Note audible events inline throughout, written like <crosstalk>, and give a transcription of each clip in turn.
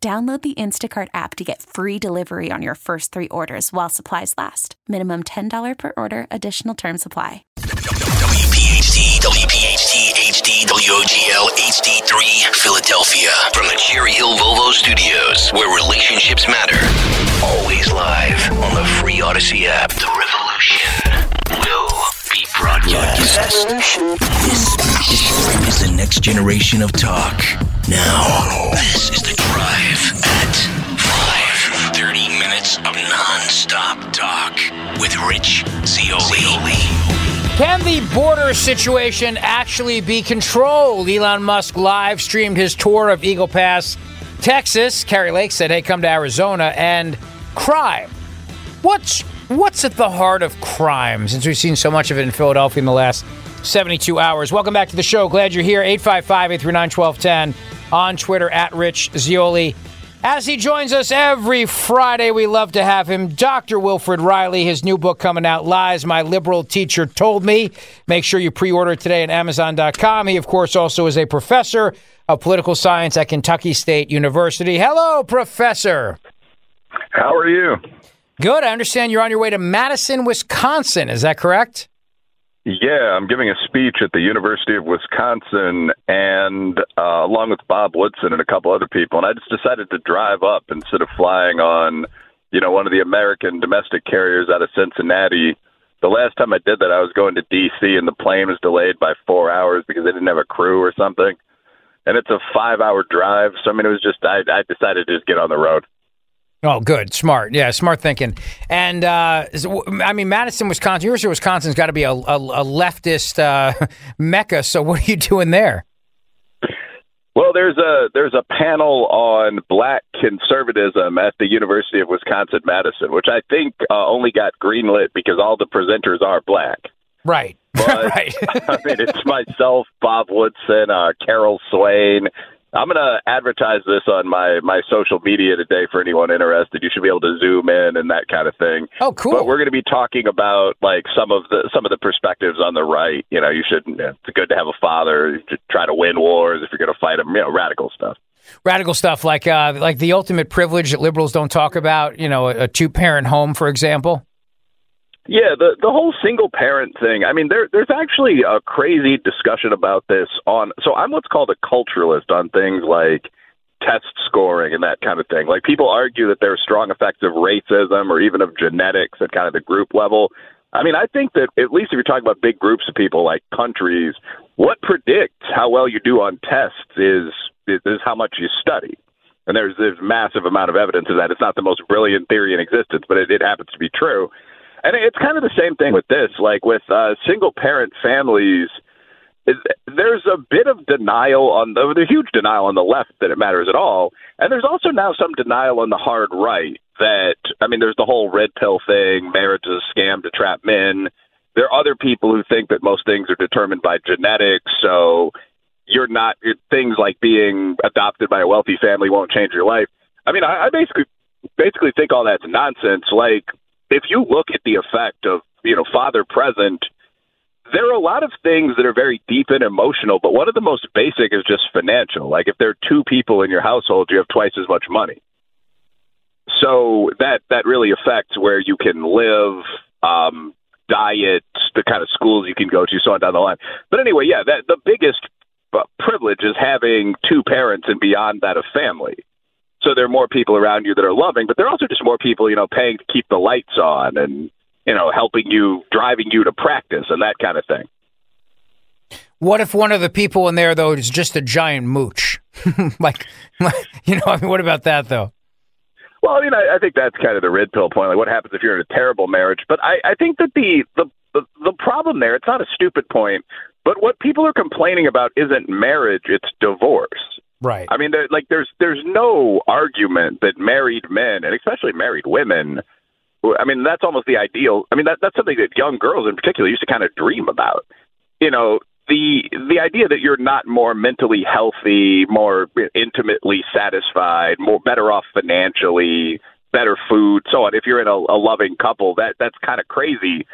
Download the Instacart app to get free delivery on your first three orders while supplies last. Minimum $10 per order, additional term supply. WPHT, WPHT, HD, WOGL, HD3, Philadelphia. From the Cherry Hill Volvo Studios, where relationships matter. Always live on the free Audacy app. The revolution will be broadcast. This is the next generation of talk. Now, this is the drive at 5. 30 minutes of non-stop talk with Rich Zeoli. Can the border situation actually be controlled? Elon Musk live streamed his tour of Eagle Pass, Texas. Kari Lake said, "Hey, come to Arizona." And crime. What's what's at the heart of crime? Since we've seen so much of it in Philadelphia in the last 72 hours. Welcome back to the show. Glad you're here. 855-839-1210 on Twitter at Rich Zeoli. As he joins us every Friday, we love to have him. Dr. Wilfred Reilly, his new book coming out, Lies My Liberal Teacher Told Me. Make sure you pre order today at Amazon.com. He, of course, also is a professor of political science at Kentucky State University. Hello, Professor. How are you? Good. I understand you're on your way to Madison, Wisconsin. Is that correct? Yeah, I'm giving a speech at the University of Wisconsin, and uh, along with Bob Woodson and a couple other people, and I just decided to drive up instead of flying on, you know, one of the American domestic carriers out of Cincinnati. The last time I did that, I was going to D.C. and the plane was delayed by four hours because they didn't have a crew or something, and it's a five-hour drive. So I mean, it was just I, I decided to just get on the road. Oh, good, smart, yeah, smart thinking. And uh, I mean, Madison, Wisconsin, University of Wisconsin's got to be a, a, a leftist uh, <laughs> mecca. So, what are you doing there? Well, there's a there's a panel on black conservatism at the University of Wisconsin Madison, which I think uh, only got greenlit because all the presenters are black. Right. <laughs> But right. <laughs> I mean, it's myself, Bob Woodson, uh, Carol Swain, I'm going to advertise this on my my social media today for anyone interested. You should be able to zoom in and that kind of thing. Oh, cool! But we're going to be talking about like some of the some of the perspectives on the right. You know, you should. It's good to have a father. Should try to win wars if you're going to fight them. You know, radical stuff. Radical stuff like uh, like the ultimate privilege that liberals don't talk about. You know, a, a two parent home, for example. Yeah, the the whole single parent thing. I mean, there there's actually a crazy discussion about this on. So I'm what's called a culturalist on things like test scoring and that kind of thing. Like people argue that there are strong effects of racism or even of genetics at kind of the group level. I mean, I think that at least if you're talking about big groups of people like countries, what predicts how well you do on tests is is, how much you study. And there's there's massive amount of evidence of that. It's not the most brilliant theory in existence, but it, it happens to be true. And it's kind of the same thing with this. Like with uh, single parent families, there's a bit of denial on the, the huge denial on the left that it matters at all, and there's also now some denial on the hard right that I mean, there's the whole red pill thing, marriage is a scam to trap men. There are other people who think that most things are determined by genetics, so you're not things like being adopted by a wealthy family won't change your life. I mean, I, I basically basically think all that's nonsense. Like if you look at the effect of you know father present there are a lot of things that are very deep and emotional but one of the most basic is just financial. Like if there are two people in your household you have twice as much money. So that that really affects where you can live um diet the kind of schools you can go to so on down the line. But anyway yeah that the biggest uh, privilege is having two parents and beyond that a family so there are more people around you that are loving, but there are also just more people, you know, paying to keep the lights on and you know helping you, driving you to practice and that kind of thing. What if one of the people in there though is just a giant mooch? <laughs> like, <laughs> you know, I mean, what about that though? Well, I mean, I, I think that's kind of the red pill point. Like, what happens if you're in a terrible marriage? But I, I think that the, the the the problem there, it's not a stupid point, but what people are complaining about isn't marriage; it's divorce. Right. I mean, like, there's there's no argument that married men and especially married women. I mean, that's almost the ideal. I mean, that that's something that young girls in particular used to kind of dream about. You know, the the idea that you're not more mentally healthy, more intimately satisfied, more better off financially, better food, so on. If you're in a, a loving couple, that that's kind of crazy.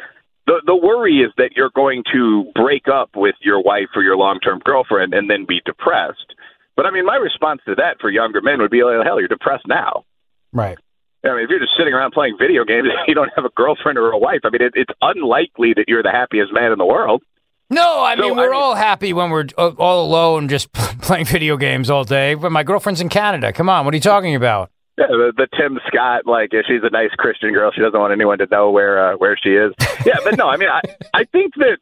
The the worry is that you're going to break up with your wife or your long term girlfriend and then be depressed. But I mean, my response to that for younger men would be, like, hell, you're depressed now. Right. I mean, if you're just sitting around playing video games, <laughs> you don't have a girlfriend or a wife. I mean, it, it's unlikely that you're the happiest man in the world. No, I So, mean we're mean- all happy when we're uh, all alone, just <laughs> playing video games all day. But my girlfriend's in Canada. Come on, what are you talking about? Yeah, the, the Tim Scott, like if she's a nice Christian girl, she doesn't want anyone to know where uh, where she is. <laughs> Yeah, but no, I mean, I I think that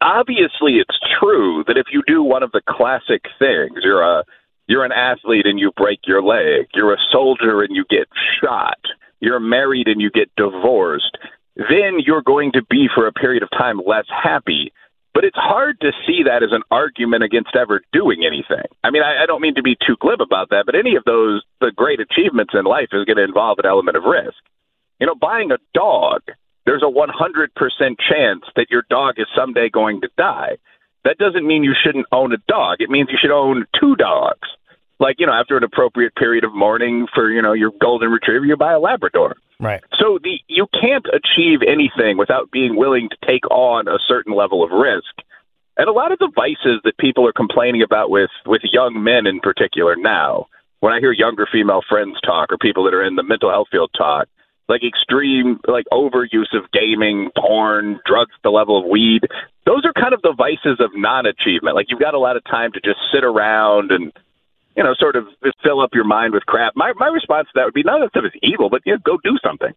obviously it's true that if you do one of the classic things, you're a you're an athlete and you break your leg, you're a soldier and you get shot, you're married and you get divorced, then you're going to be for a period of time less happy. But it's hard to see that as an argument against ever doing anything. I mean, I, I don't mean to be too glib about that, but any of those, the great achievements in life is going to involve an element of risk. You know, buying a dog, there's a 100% chance that your dog is someday going to die. That doesn't mean you shouldn't own a dog. It means you should own two dogs. Like, you know, after an appropriate period of mourning for, you know, your golden retriever, you buy a Labrador. Right. So the you can't achieve anything without being willing to take on a certain level of risk. And a lot of the vices that people are complaining about with with young men in particular now, when I hear younger female friends talk or people that are in the mental health field talk, like extreme like overuse of gaming, porn, drugs, the level of weed, those are kind of the vices of non-achievement. Like you've got a lot of time to just sit around and you know, sort of fill up your mind with crap. My my response to that would be none of that stuff is evil, but yeah, go do something.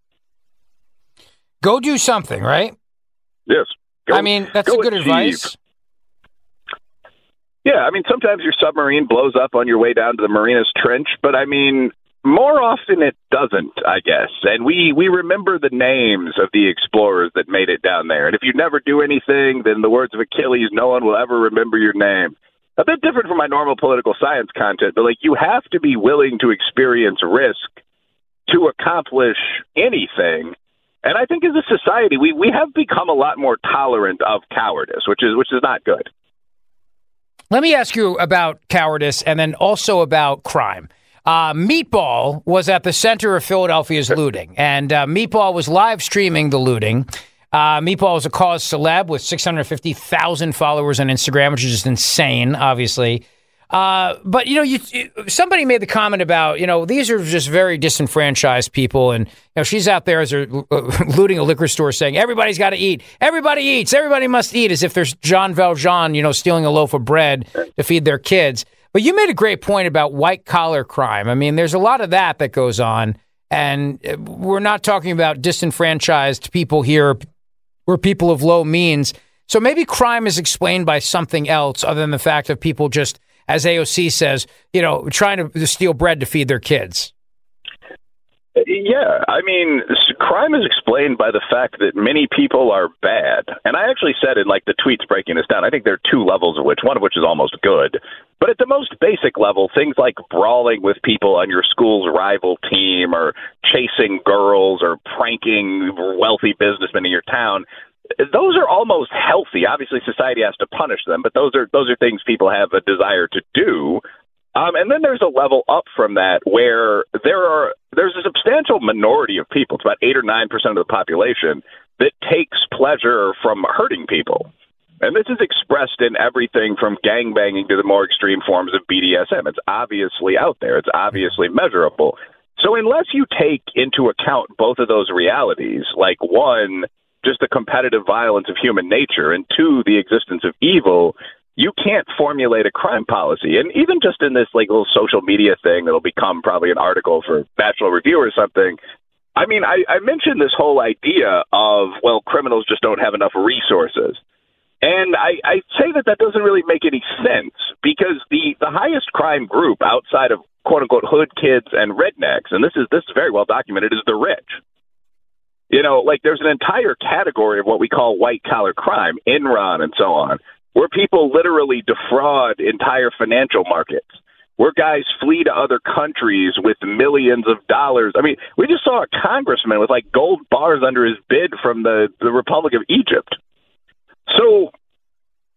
Go do something, right? Yes. Go- I mean, that's go good achieve. advice. Yeah, I mean, sometimes your submarine blows up on your way down to the Marianas Trench, but I mean, more often it doesn't, I guess. And we we remember the names of the explorers that made it down there. And if you never do anything, then the words of Achilles, no one will ever remember your name. A bit different from my normal political science content, but like you have to be willing to experience risk to accomplish anything. And I think as a society, we, we have become a lot more tolerant of cowardice, which is which is not good. Let me ask you about cowardice and then also about crime. Uh, Meatball was at the center of Philadelphia's looting, and uh, Meatball was live streaming the looting. Uh, Meatball is a cause celeb with 650,000 followers on Instagram, which is just insane, obviously. Uh, but you know, you, somebody made the comment about you know these are just very disenfranchised people, and you know she's out there as they're uh, <laughs> looting a liquor store, saying everybody's got to eat, everybody eats, everybody must eat, as if there's Jean Valjean, you know, stealing a loaf of bread to feed their kids. But you made a great point about white collar crime. I mean, there's a lot of that that goes on, and uh, we're not talking about disenfranchised people here. We're people of low means. So maybe crime is explained by something else other than the fact of people just, as AOC says, you know, trying to steal bread to feed their kids. Yeah, I mean, crime is explained by the fact that many people are bad. And I actually said in like the tweets breaking this down, I think there are two levels of which, one of which is almost good. But at the most basic level, things like brawling with people on your school's rival team or chasing girls or pranking wealthy businessmen in your town, those are almost healthy. Obviously society has to punish them, but those are those are things people have a desire to do. Um, and then there's a level up from that where there are there's a substantial minority of people, it's about eight or nine percent of the population, that takes pleasure from hurting people. And this is expressed in everything from gangbanging to the more extreme forms of BDSM. It's obviously out there. It's obviously measurable. So unless you take into account both of those realities, like one, just the competitive violence of human nature, and two, the existence of evil, you can't formulate a crime policy. And even just in this like little social media thing that'll become probably an article for National Review or something. I mean, I, I mentioned this whole idea of well, criminals just don't have enough resources. And I, I say that that doesn't really make any sense because the, the highest crime group outside of quote unquote hood kids and rednecks, and this is this is very well documented, is the rich. You know, like there's an entire category of what we call white collar crime, Enron and so on, where people literally defraud entire financial markets, where guys flee to other countries with millions of dollars. I mean, we just saw a congressman with like gold bars under his bid from the, the Republic of Egypt. So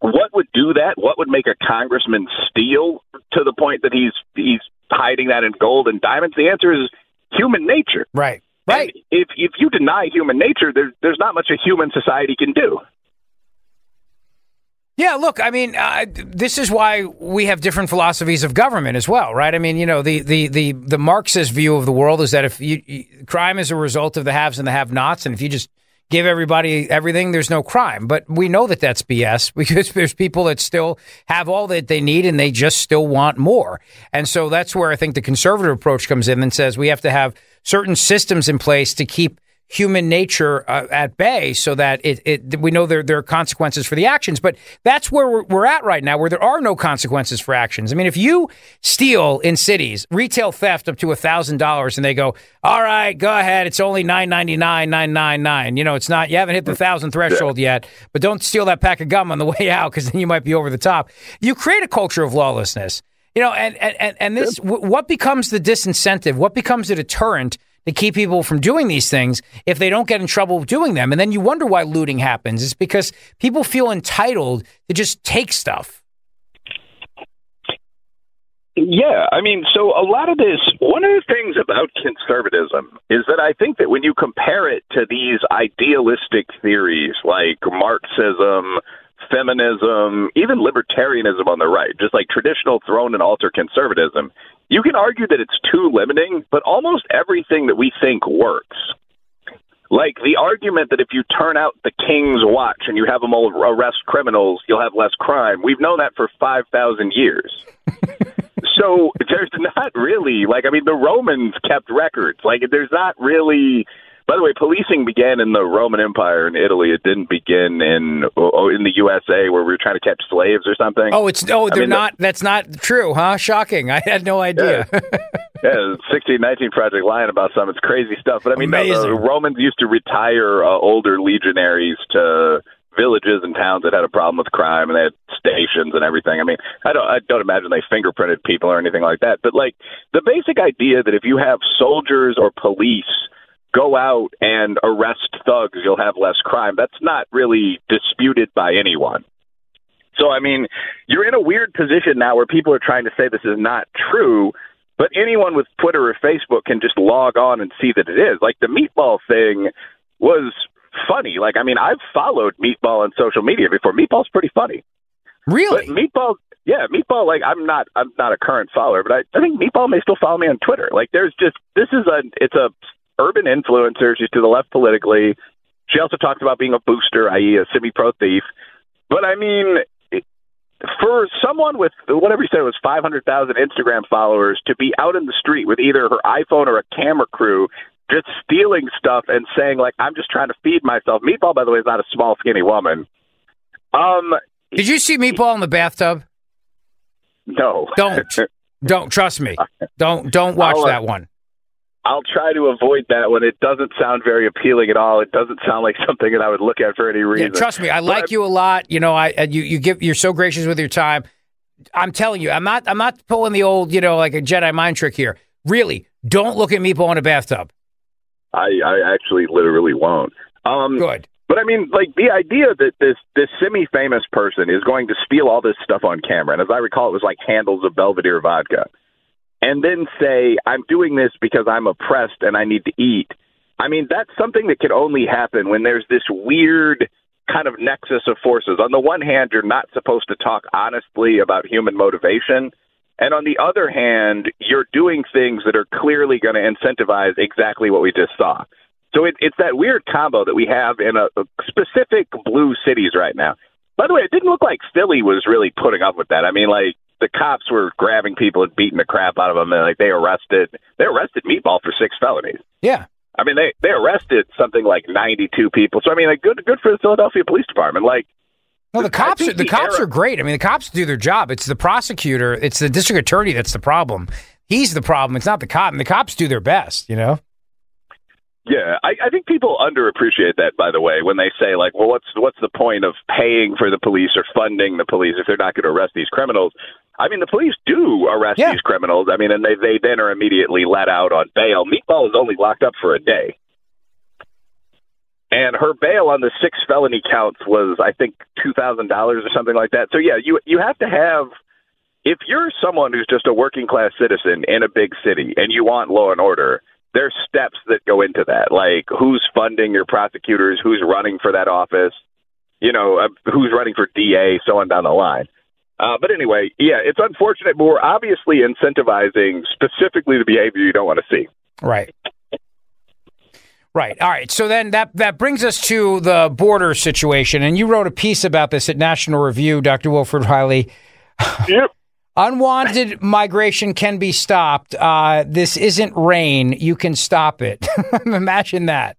what would do that? What would make a congressman steal to the point that he's he's hiding that in gold and diamonds? The answer is human nature. Right. Right. And if if you deny human nature, there's there's not much a human society can do. Yeah, look, I mean, uh, this is why we have different philosophies of government as well, right? I mean, you know, the the the, the Marxist view of the world is that if you, you crime is a result of the haves and the have-nots, and if you just give everybody everything, there's no crime. But we know that that's BS <laughs> because there's people that still have all that they need and they just still want more. And so that's where I think the conservative approach comes in and says we have to have certain systems in place to keep human nature uh, at bay so that it, it we know there, there are consequences for the actions. But that's where we're, we're, at right now, where there are no consequences for actions. I mean, if you steal in cities, retail theft up to $1,000, and they go, all right, go ahead, it's only nine ninety nine, nine nine nine. You know, it's not, you haven't hit the 1,000 threshold yet, but don't steal that pack of gum on the <laughs> way out because then you might be over the top. You create a culture of lawlessness. You know, and, and, and this, what becomes the disincentive? What becomes the deterrent to keep people from doing these things if they don't get in trouble doing them. And then you wonder why looting happens. It's because people feel entitled to just take stuff. Yeah, I mean, so a lot of this, one of the things about conservatism is that I think that when you compare it to these idealistic theories like Marxism, feminism, even libertarianism on the right, just like traditional throne and altar conservatism, you can argue that it's too limiting, but almost everything that we think works. Like the argument that if you turn out the king's watch and you have them all arrest criminals, you'll have less crime. We've known that for 5,000 years. <laughs> so there's not really, like, I mean, the Romans kept records. Like, there's not really by the way, policing began in the Roman Empire in Italy. It didn't begin in oh, in the USA where we were trying to catch slaves or something. Oh, it's oh, they're I mean, not. That's not true, huh? Shocking. I had no idea. Yeah, <laughs> yeah sixteen nineteen Project Lion about some. It's crazy stuff. But I mean, the, the Romans used to retire uh, older legionaries to villages and towns that had a problem with crime and they had stations and everything. I mean, I don't I don't imagine they fingerprinted people or anything like that. But like the basic idea that if you have soldiers or police go out and arrest thugs, you'll have less crime. That's not really disputed by anyone. So, I mean, you're in a weird position now where people are trying to say this is not true, but anyone with Twitter or Facebook can just log on and see that it is. Like the meatball thing was funny. Like, I mean, I've followed Meatball on social media before. Meatball's pretty funny. Really? But Meatball, yeah, Meatball. Like, I'm not, I'm not a current follower, but I, I think Meatball may still follow me on Twitter. Like, there's just this is a, it's a urban influencer. She's to the left politically. She also talks about being a booster, i.e., a semi-pro thief. But I mean, for someone with whatever you said was 500,000 Instagram followers to be out in the street with either her iPhone or a camera crew just stealing stuff and saying like I'm just trying to feed myself. Meatball, by the way, is not a small, skinny woman. Um, did you see Meatball in the bathtub? No, don't, <laughs> don't trust me. Don't, don't watch uh, that one. I'll try to avoid that when it doesn't sound very appealing at all. It doesn't sound like <laughs> something that I would look at for any reason. Yeah, trust me, I like you a lot. You know, I you you give you're so gracious with your time. I'm telling you, I'm not I'm not pulling the old you know like a Jedi mind trick here. Really, don't look at me in a bathtub. I I actually literally won't. Um, Good. But I mean, like the idea that this this semi-famous person is going to steal all this stuff on camera, and as I recall, it was like handles of Belvedere vodka and then say, I'm doing this because I'm oppressed and I need to eat. I mean, that's something that can only happen when there's this weird kind of nexus of forces. On the one hand, you're not supposed to talk honestly about human motivation. And on the other hand, you're doing things that are clearly going to incentivize exactly what we just saw. So it, it's that weird combo that we have in a, a specific blue cities right now. by the way, it didn't look like Philly was really putting up with that. I mean, like the cops were grabbing people and beating the crap out of them, and like they arrested they arrested Meatball for six felonies. Yeah. I mean, they they arrested something like ninety two people. So I mean, like good good for the Philadelphia Police Department. Like No, the cops. Are, the the cops era- are great. I mean, the cops do their job. It's the prosecutor. It's the district attorney that's the problem. He's the problem. It's not the cop. And the cops do their best. You know. Yeah, I, I think people underappreciate that. By the way, when they say like, "Well, what's what's the point of paying for the police or funding the police if they're not going to arrest these criminals?" I mean, the police do arrest Yeah. these criminals. I mean, and they they then are immediately let out on bail. Meatball is only locked up for a day, and her bail on the six felony counts was, I think, two thousand dollars or something like that. So yeah, you you have to have if you're someone who's just a working class citizen in a big city and you want law and order, there's steps that go into that, like who's funding your prosecutors, who's running for that office, you know, uh, who's running for DA, so on down the line. Uh, but anyway, yeah, it's unfortunate, but we're obviously incentivizing specifically the behavior you don't want to see. Right. Right. All right. So then that that brings us to the border situation, and you wrote a piece about this at National Review, Dr. Wilfred Reilly. <laughs> Yep. Unwanted migration can be stopped. Uh, this isn't rain. You can stop it. <laughs> Imagine that.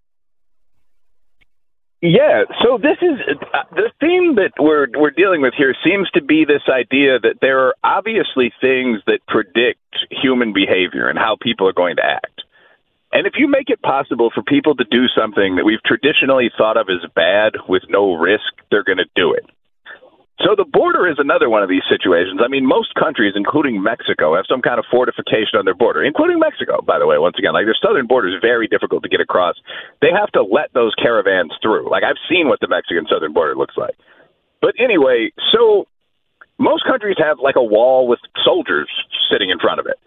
Yeah, so this is uh, the theme that we're we're dealing with here seems to be this idea that there are obviously things that predict human behavior and how people are going to act. And if you make it possible for people to do something that we've traditionally thought of as bad with no risk, they're going to do it. So the border is another one of these situations. I mean, most countries, including Mexico, have some kind of fortification on their border, including Mexico, by the way, once again. Like their southern border is very difficult to get across. They have to let those caravans through. Like I've seen what the Mexican southern border looks like. But anyway, so most countries have like a wall with soldiers sitting in front of it.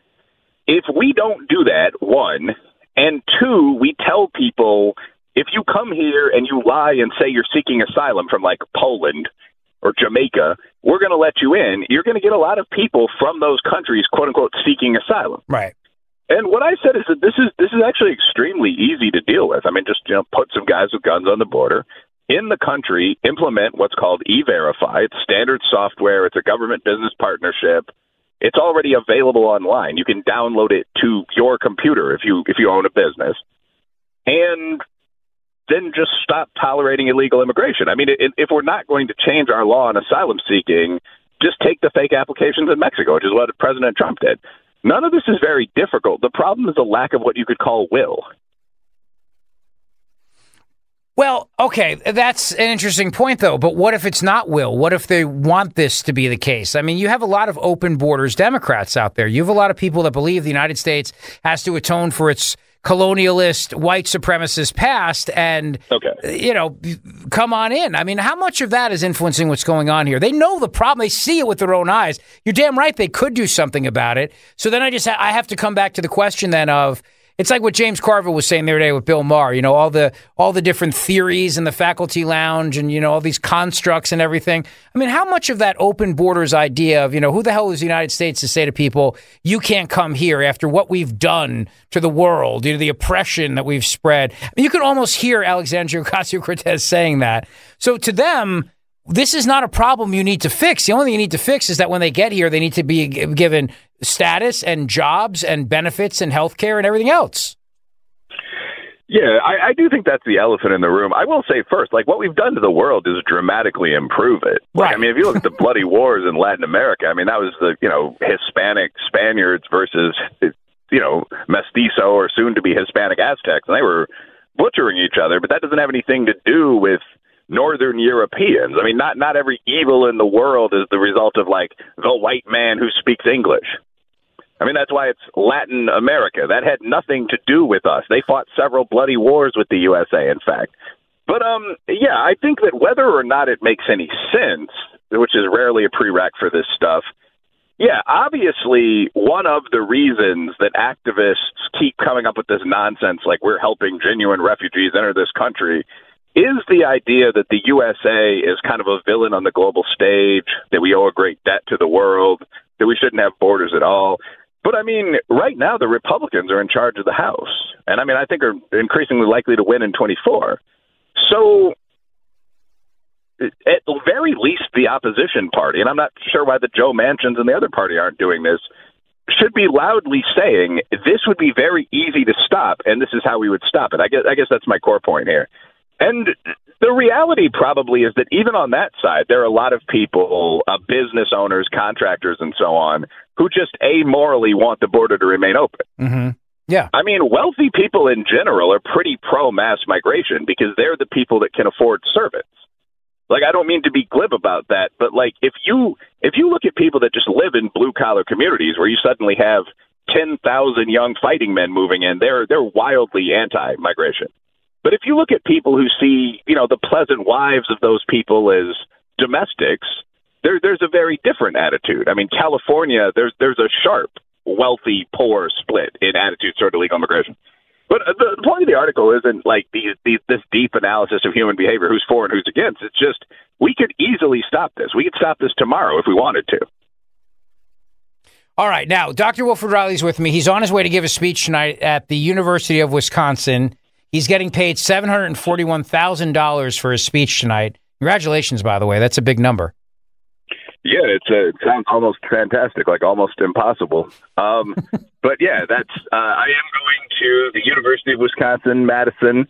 If we don't do that, one, and two, we tell people if you come here and you lie and say you're seeking asylum from like Poland or Jamaica, we're going to let you in. You're going to get a lot of people from those countries, quote unquote, seeking asylum. Right. And what I said is that this is this is actually extremely easy to deal with. I mean, just you know, put some guys with guns on the border in the country, implement what's called e-verify. It's standard software. It's a government business partnership. It's already available online. You can download it to your computer if you if you own a business, and then just stop tolerating illegal immigration. I mean, if we're not going to change our law on asylum seeking, just take the fake applications in Mexico, which is what President Trump did. None of this is very difficult. The problem is a lack of what you could call will. Well, okay, that's an interesting point, though. But what if it's not will? What if they want this to be the case? I mean, you have a lot of open borders Democrats out there. You have a lot of people that believe the United States has to atone for its colonialist, white supremacist past and, Okay. you know, come on in. I mean, how much of that is influencing what's going on here? They know the problem. They see it with their own eyes. You're damn right they could do something about it. So then I just ha- I have to come back to the question then of it's like what James Carville was saying the other day with Bill Maher. You know, all the all the different theories in the faculty lounge, and you know all these constructs and everything. I mean, how much of that open borders idea of you know who the hell is the United States to say to people you can't come here after what we've done to the world, you know, the oppression that we've spread. I mean, you could almost hear Alexandria <laughs> Ocasio Cortez saying that. So to them. This is not a problem you need to fix. The only thing you need to fix is that when they get here, they need to be given status and jobs and benefits and health care and everything else. Yeah, I, I do think that's the elephant in the room. I will say first, like what we've done to the world is dramatically improve it. Like, Right. I mean, if you look at the bloody <laughs> wars in Latin America, I mean, that was the you know Hispanic Spaniards versus you know mestizo or soon to be Hispanic Aztecs, and they were butchering each other. But that doesn't have anything to do with Northern Europeans. I mean, not not every evil in the world is the result of like the white man who speaks English. I mean, that's why it's Latin America. That had nothing to do with us. They fought several bloody wars with the USA, in fact. But um, yeah, I think that whether or not it makes any sense, which is rarely a prereq for this stuff, yeah, obviously one of the reasons that activists keep coming up with this nonsense, like we're helping genuine refugees enter this country, is the idea that the USA is kind of a villain on the global stage, that we owe a great debt to the world, that we shouldn't have borders at all. But I mean, right now the Republicans are in charge of the House, and I mean, I think are increasingly likely to win in 24. So at the very least, the opposition party, and I'm not sure why the Joe Manchins and the other party aren't doing this, should be loudly saying this would be very easy to stop, and this is how we would stop it. I guess I guess that's my core point here. And the reality probably is that even on that side, there are a lot of people, uh, business owners, contractors, and so on, who just amorally want the border to remain open. Mm-hmm. Yeah. I mean, wealthy people in general are pretty pro mass migration because they're the people that can afford servants. Like I don't mean to be glib about that, but like if you if you look at people that just live in blue collar communities where you suddenly have ten thousand young fighting men moving in, they're they're wildly anti migration. But if you look at people who see, you know, the pleasant wives of those people as domestics, there there's a very different attitude. I mean, California, there's there's a sharp wealthy poor split in attitudes toward illegal immigration. But uh, the, the point of the article isn't like this deep analysis of human behavior, who's for and who's against. It's just we could easily stop this. We could stop this tomorrow if we wanted to. All right. Now, Dr. Wilfred Reilly's with me. He's on his way to give a speech tonight at the University of Wisconsin. He's getting paid $741,000 for his speech tonight. Congratulations, by the way. That's a big number. Yeah, it's a, it sounds almost fantastic, like almost impossible. Um, <laughs> but yeah, that's uh, I am going to the University of Wisconsin Madison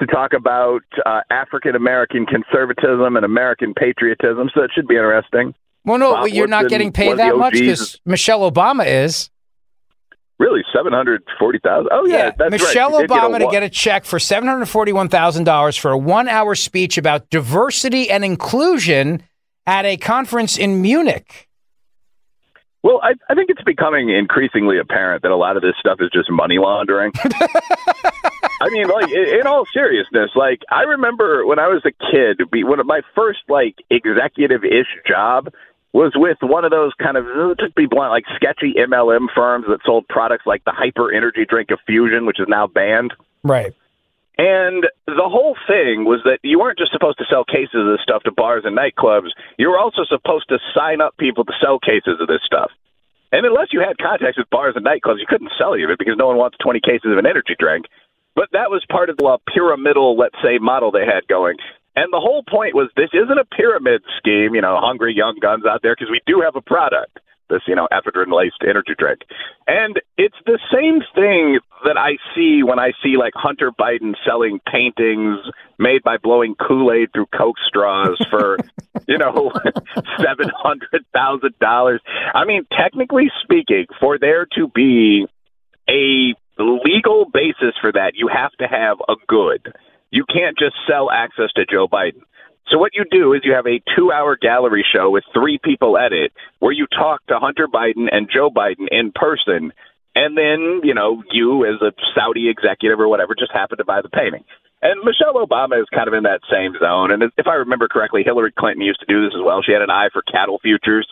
to talk about uh, African American conservatism and American patriotism. So it should be interesting. Well, no, Bob you're Woodson, not getting paid that much because Michelle Obama is. Really, seven hundred forty thousand. Oh yeah, yeah. Michelle right. Obama get to get a check for seven hundred forty-one thousand dollars for a one-hour speech about diversity and inclusion at a conference in Munich. Well, I, I think it's becoming increasingly apparent that a lot of this stuff is just money laundering. <laughs> I mean, like in, in all seriousness, like I remember when I was a kid, one of my first like executive-ish job was with one of those kind of to be blunt, like sketchy MLM firms that sold products like the hyper energy drink of Fusion, which is now banned. Right. And the whole thing was that you weren't just supposed to sell cases of this stuff to bars and nightclubs. You were also supposed to sign up people to sell cases of this stuff. And unless you had contacts with bars and nightclubs, you couldn't sell any of it because no one wants 20 cases of an energy drink. But that was part of the pyramidal, let's say, model they had going. And the whole point was this isn't a pyramid scheme, you know, hungry young guns out there, because we do have a product this, you know, ephedrine laced energy drink. And it's the same thing that I see when I see like Hunter Biden selling paintings made by blowing Kool Aid through Coke straws for, <laughs> you know, seven hundred thousand dollars. I mean, technically speaking, for there to be a legal basis for that, you have to have a good. You can't just sell access to Joe Biden. So what you do is you have a two-hour gallery show with three people at it, where you talk to Hunter Biden and Joe Biden in person, and then you know you as a Saudi executive or whatever just happen to buy the painting. And Michelle Obama is kind of in that same zone. And if I remember correctly, Hillary Clinton used to do this as well. She had an eye for cattle futures.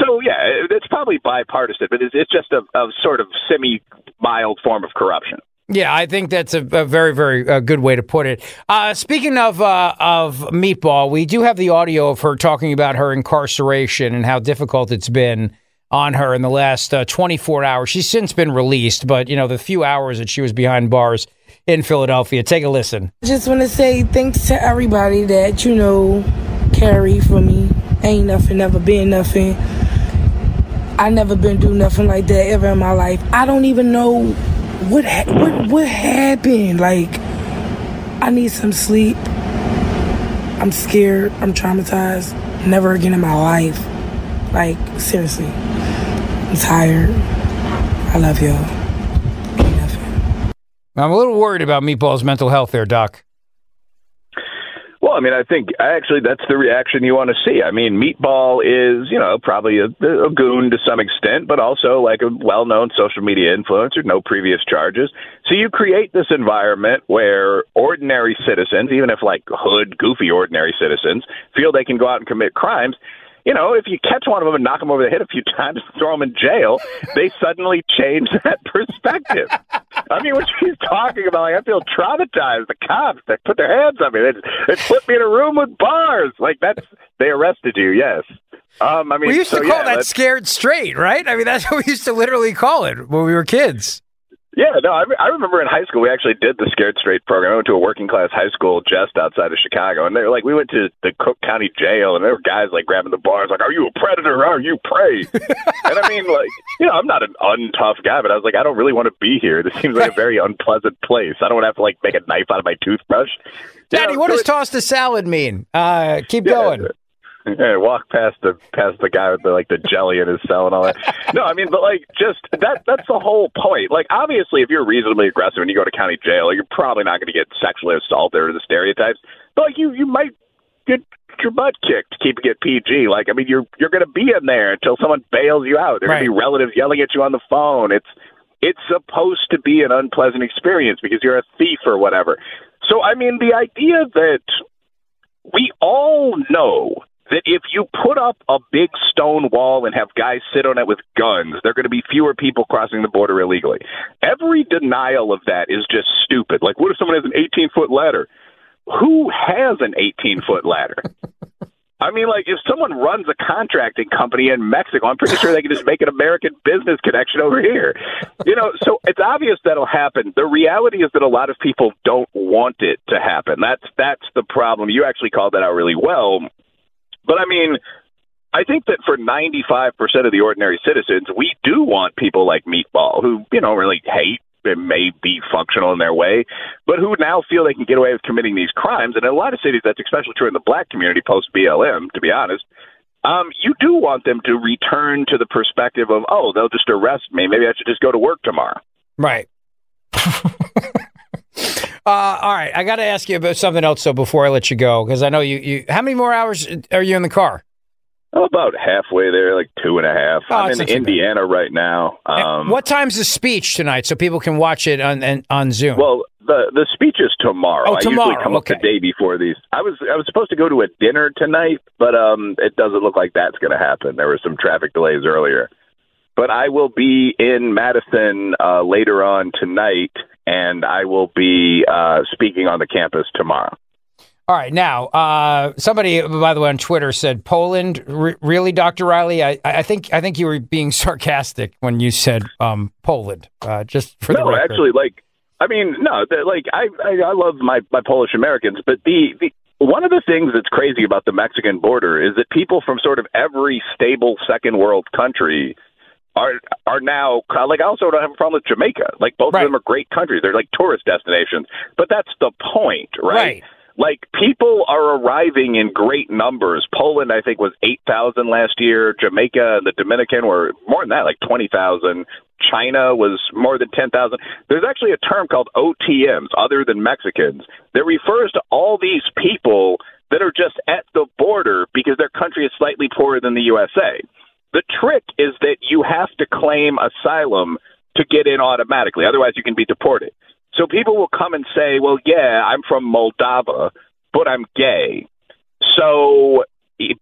So yeah, it's probably bipartisan, but it's, it's just a, a sort of semi mild form of corruption. Yeah, I think that's a, a very, very uh, good way to put it. Uh, speaking of uh, of Meatball, we do have the audio of her talking about her incarceration and how difficult it's been on her in the last uh, 24 hours. She's since been released, but you know the few hours that she was behind bars in Philadelphia. Take a listen. I just want to say thanks to everybody that you know carry for me. Ain't nothing, never been nothing. I never been through nothing like that ever in my life. I don't even know what ha- what what happened? Like, I need some sleep. I'm scared. I'm traumatized. Never again in my life. Like, seriously. I'm tired. I love y'all. I'm a little worried about Meatball's mental health there, Doc. Well, I mean, I think actually that's the reaction you want to see. I mean, Meatball is, you know, probably a, a goon to some extent, but also like a well known social media influencer, no previous charges. So you create this environment where ordinary citizens, even if like hood, goofy ordinary citizens, feel they can go out and commit crimes you know, if you catch one of them and knock them over the head a few <laughs> times, and throw them in jail, they suddenly change <laughs> that perspective. I mean, what she's talking about, like, I feel traumatized. The cops, they put their hands on me. They, they put me in a room with bars. Like, that's, they arrested you, yes. Um, I mean, we used so, to call yeah, that scared straight, right? I mean, that's <laughs> what we used to literally call it when we were kids. Yeah, no, I, I remember in high school we actually did the Scared Straight program. I went to a working class high school just outside of Chicago, and they were like, we went to the Cook County Jail, and there were guys like grabbing the bars, like, "Are you a predator? Are you prey?" <laughs> and I mean, like, you know, I'm not an untough guy, but I was like, I don't really want to be here. This seems like a very unpleasant place. I don't want to have to like make a knife out of my toothbrush. You Daddy, know, what does it- toss the salad mean? Uh, keep Yeah, going. Yeah, walk past the past the guy with the like the jelly in his cell and all that. <laughs> No, I mean, but like just that that's the whole point. Like obviously if you're reasonably aggressive and you go to county jail, you're probably not gonna get sexually assaulted or the stereotypes. But like you you might get your butt kicked keeping it PG. Like I mean you're you're gonna be in there until someone bails you out. There are gonna be relatives yelling at you on the phone. It's it's supposed to be an unpleasant experience because you're a thief or whatever. So I mean the idea that we all know that if you put up a big stone wall and have guys sit on it with guns, there are going to be fewer people crossing the border illegally. Every denial of that is just stupid. Like, what if someone has an 18 foot ladder? Who has an 18 foot ladder? I mean, like, if someone runs a contracting company in Mexico, I'm pretty sure they can just make an American business connection over here. You know, so it's obvious that'll happen. The reality is that a lot of people don't want it to happen. That's that's the problem. You actually called that out really well. But I mean, I think that for 95% of the ordinary citizens, we do want people like Meatball, who, you know, really hate and may be functional in their way, but who now feel they can get away with committing these crimes. And in a lot of cities, that's especially true in the black community post BLM, to be honest. Um, you do want them to return to the perspective of, oh, they'll just arrest me. Maybe I should just go to work tomorrow. Right. <laughs> uh, all right. I got to ask you about something else, though, before I let you go, because I know you, you. How many more hours are you in the car? I'm about halfway there, like two and a half. Oh, I'm in not too bad. Indiana right now. Um, what time's the speech tonight so people can watch it on on, on Zoom? Well, the the speech is tomorrow. Oh, I tomorrow, usually come up okay. the day before these. I was I was supposed to go to a dinner tonight, but um, it doesn't look like that's going to happen. There were some traffic delays earlier, but I will be in Madison uh, later on tonight, and I will be uh, speaking on the campus tomorrow. All right, now uh, somebody, by the way, on Twitter said Poland. Re- really, Doctor Reilly? I, I think I think you were being <laughs> sarcastic when you said um, Poland. Uh, just for the no, record. actually, like I mean, no, like I, I I love my my Polish Americans, but the the one of the things that's crazy about the Mexican border is that people from sort of every stable second world country are are now like I also don't have a problem with Jamaica. Like both Right. of them are great countries. They're like tourist destinations. But that's the point, right? Right. Like people are arriving in great numbers. Poland, I think, was eight thousand last year. Jamaica and the Dominican were more than that, like twenty thousand. China was more than ten thousand. There's actually a term called OTMs, other than Mexicans, that refers to all these people that are just at the border because their country is slightly poorer than the USA. The trick is that you have to claim asylum to get in automatically. Otherwise, you can be deported. So people will come and say, well, yeah, I'm from Moldova, but I'm gay. So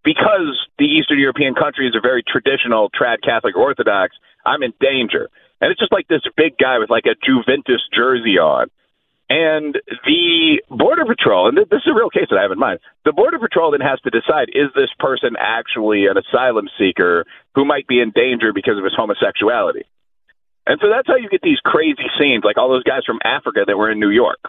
because the Eastern European countries are very traditional, trad Catholic Orthodox, I'm in danger. And it's just like this big guy with like a Juventus jersey on. And the Border Patrol, and this is a real case that I have in mind, the Border Patrol then has to decide is this person actually an asylum seeker who might be in danger because of his homosexuality? And so that's how you get these crazy scenes, like all those guys from Africa that were in New York,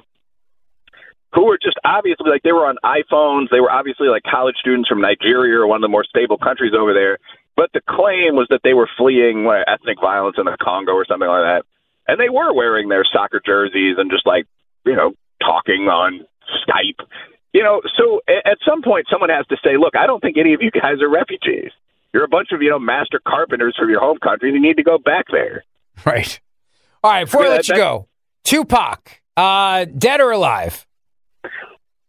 who were just obviously like they were on iPhones. They were obviously like college students from Nigeria or one of the more stable countries over there. But the claim was that they were fleeing uh, ethnic violence in the Congo or something like that. And they were wearing their soccer jerseys and just like, you know, talking on Skype. You know, so at some point someone has to say, look, I don't think any of you guys are refugees. You're a bunch of, you know, master carpenters from your home country and you need to go back there. <laughs> Right. All right. Before I Yeah, let you go, Tupac, uh, dead or alive?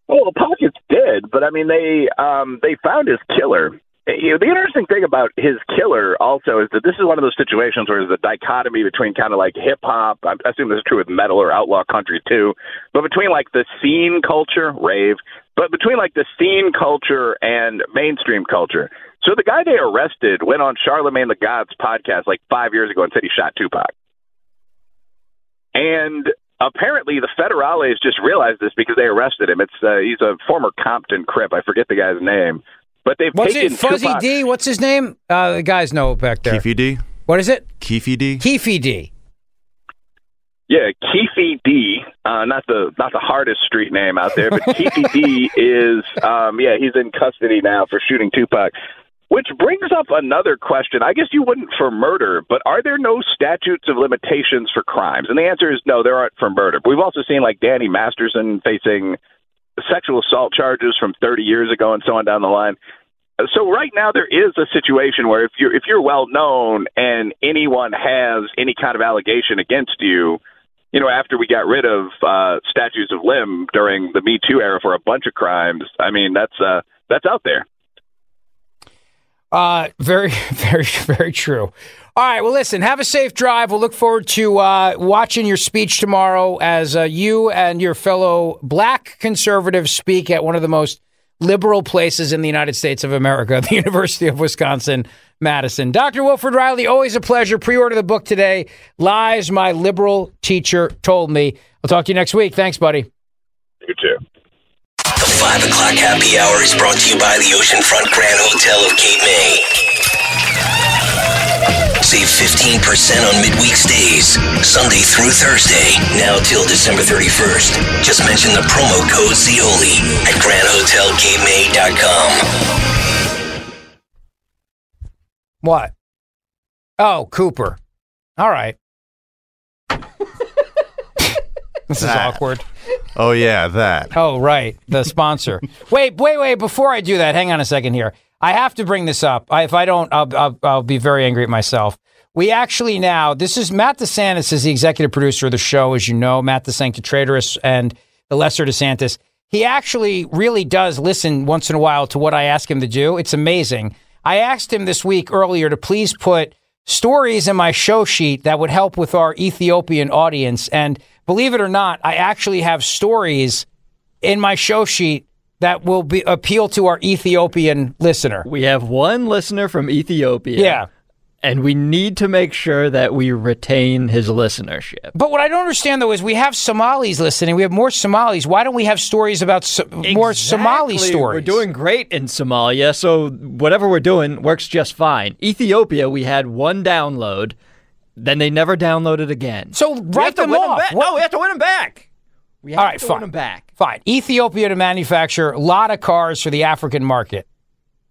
Well, the Pocket's dead, but I mean they um they found his killer. You know, the interesting thing about his killer also is that this is one of those situations where there's a dichotomy between kind of like hip hop. I assume this is true with metal or outlaw country too, but between like the scene culture, rave, but between like the scene culture and mainstream culture. So the guy they arrested went on Charlemagne the God's podcast like five years ago and said he shot Tupac. And apparently the federales just realized this because they arrested him. It's uh, he's a former Compton Crip. I forget the guy's name, but they've What's taken it? Fuzzy Tupac- D? What's his name? Uh, the guys know back there. Keffe D. What is it? Keffe D. Keffe D. Yeah, Keffe D, uh, not the not the hardest street name out there, but Keffe D <laughs> is um, yeah he's in custody now for shooting Tupac. Which brings up another question. I guess you wouldn't for murder, but are there no statutes of limitations for crimes? And the answer is no, there aren't for murder. But we've also seen like Danny Masterson facing sexual assault charges from 30 years ago and so on down the line. So right now there is a situation where if you're if you're well known and anyone has any kind of allegation against you, you know, after we got rid of uh, statutes of limb during the Me Too era for a bunch of crimes, I mean that's uh, that's out there. Uh, very, <laughs> very, very true. All right. Well, listen, have a safe drive. We'll look forward to uh, watching your speech tomorrow as uh, you and your fellow black conservatives speak at one of the most liberal places in the United States of America, <laughs> the University of Wisconsin Madison. Dr. Wilfred Reilly, always a pleasure. Pre order the book today Lies My Liberal Teacher Told Me. I'll talk to you next week. Thanks, buddy. You too. The 5 o'clock happy hour is brought to you by the Oceanfront Grand Hotel of Cape May. Save 15% on midweek stays, Sunday through Thursday, now till December 31st. Just mention the promo code Zeoli at grandhotelcapemay.com. What? Oh, Cooper. All right. <laughs> this is awkward. Oh yeah, that. Oh, right. The sponsor. <laughs> wait, wait, wait. Before I do that, hang on a second here. I have to bring this up. I, if I don't, I'll, I'll, I'll be very angry at myself. We actually now, this is Matt DeSantis is the executive producer of the show, as you know, Matt the and the Lesser DeSantis. He actually really does listen once in a while to what I ask him to do. It's amazing. I asked him this week earlier to please put stories in my show sheet that would help with our Ethiopian audience. And believe it or not, I actually have stories in my show sheet that will be appeal to our Ethiopian listener. We have one listener from Ethiopia. Yeah. And we need to make sure that we retain his listenership. But what I don't understand though is we have Somalis listening. We have more Somalis. Why don't we have stories about so- more Somali stories? We're doing great in Somalia, so whatever we're doing works just fine. Ethiopia, we had one download, then they never downloaded again. So We have write them off. back. What- No, we have to win them back. We have All right, to fine. win them back. Fine. Ethiopia to manufacture a lot of cars for the African market.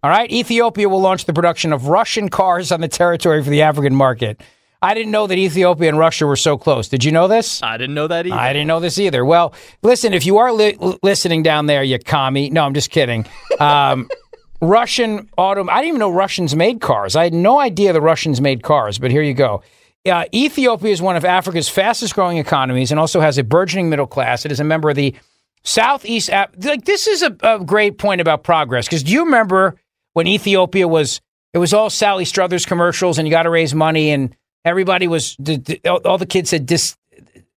All right. Ethiopia will launch the production of Russian cars on the territory for the African market. I didn't know that Ethiopia and Russia were so close. Did you know this? I didn't know that either. I didn't know this either. Well, listen, if you are li- listening down there, you commie. No, I'm just kidding. Um, <laughs> Russian auto. I didn't even know Russians made cars. I had no idea the Russians made cars, but here you go. Uh, Ethiopia is one of Africa's fastest growing economies and also has a burgeoning middle class. It is a member of the Southeast. Af- like this is a, a great point about progress because do you remember when Ethiopia was? It was all Sally Struthers commercials, and you got to raise money, and everybody was all, the kids had dis,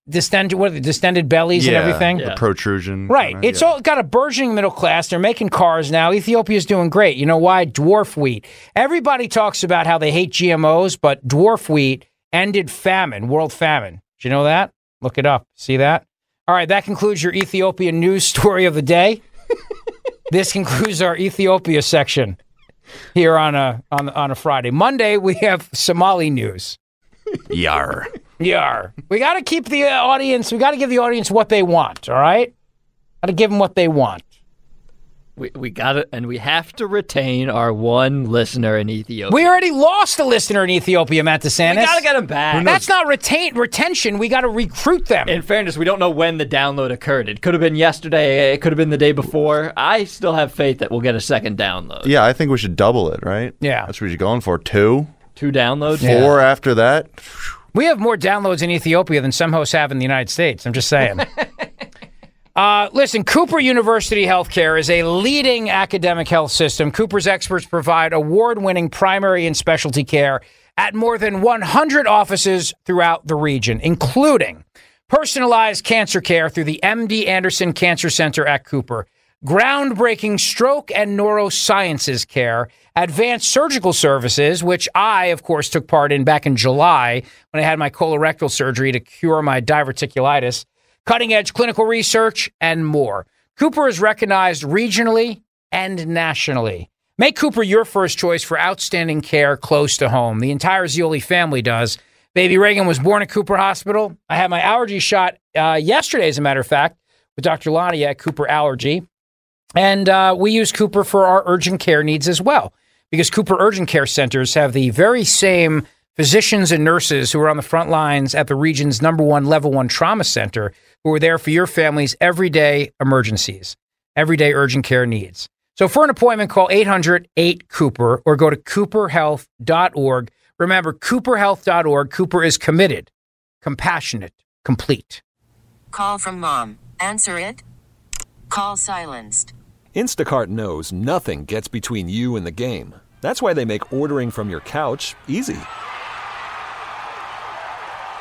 distended what are they, distended bellies and Yeah, everything. The protrusion. Right. kinda, It's yeah. all got a burgeoning middle class. They're making cars now. Ethiopia's doing great. You know why? Dwarf wheat. Everybody talks about how they hate GMOs, but dwarf wheat ended famine, world famine. Did you know that? Look it up. See that? All right, that concludes your Ethiopian news story of the day. <laughs> this concludes our Ethiopia section here on a on on a Friday. Monday we have Somali news. Yar. Yar. We got to keep the uh, audience. We got to give the audience what they want. All right. Got to give them what they want. We, we got it, and we have to retain our one listener in Ethiopia. We already lost a listener in Ethiopia, Matt DeSantis. We gotta get him back. That's not retain retention. We got to recruit them. In fairness, we don't know when the download occurred. It could have been yesterday. It could have been the day before. I still have faith that we'll get a second download. Yeah, I think we should double it, right? Yeah. That's what you're going for. Two, Two downloads. four after that. we have more downloads in Ethiopia than some hosts have in the United States. I'm just saying. <laughs> Uh, listen, Cooper University Healthcare is a leading academic health system. Cooper's experts provide award winning primary and specialty care at more than 100 offices throughout the region, including personalized cancer care through the MD Anderson Cancer Center at Cooper, groundbreaking stroke and neurosciences care, advanced surgical services, which I, of course, took part in back in July when I had my colorectal surgery to cure my diverticulitis cutting edge clinical research, and more. Cooper is recognized regionally and nationally. Make Cooper your first choice for outstanding care close to home. The entire Zeoli family does. Baby Reagan was born at Cooper Hospital. I had my allergy shot uh, yesterday, as a matter of fact, with Dr. Lonnie at Cooper Allergy. And uh, we use Cooper for our urgent care needs as well, because Cooper Urgent Care Centers have the very same physicians and nurses who are on the front lines at the region's number one level one trauma center, who are there for your family's everyday emergencies, everyday urgent care needs. So for an appointment, call 800 8 Cooper or go to cooperhealth.org. Remember, cooperhealth.org. Cooper is committed, compassionate, complete. Call from mom. Answer it. Call silenced. Instacart knows nothing gets between you and the game. That's why they make ordering from your couch easy.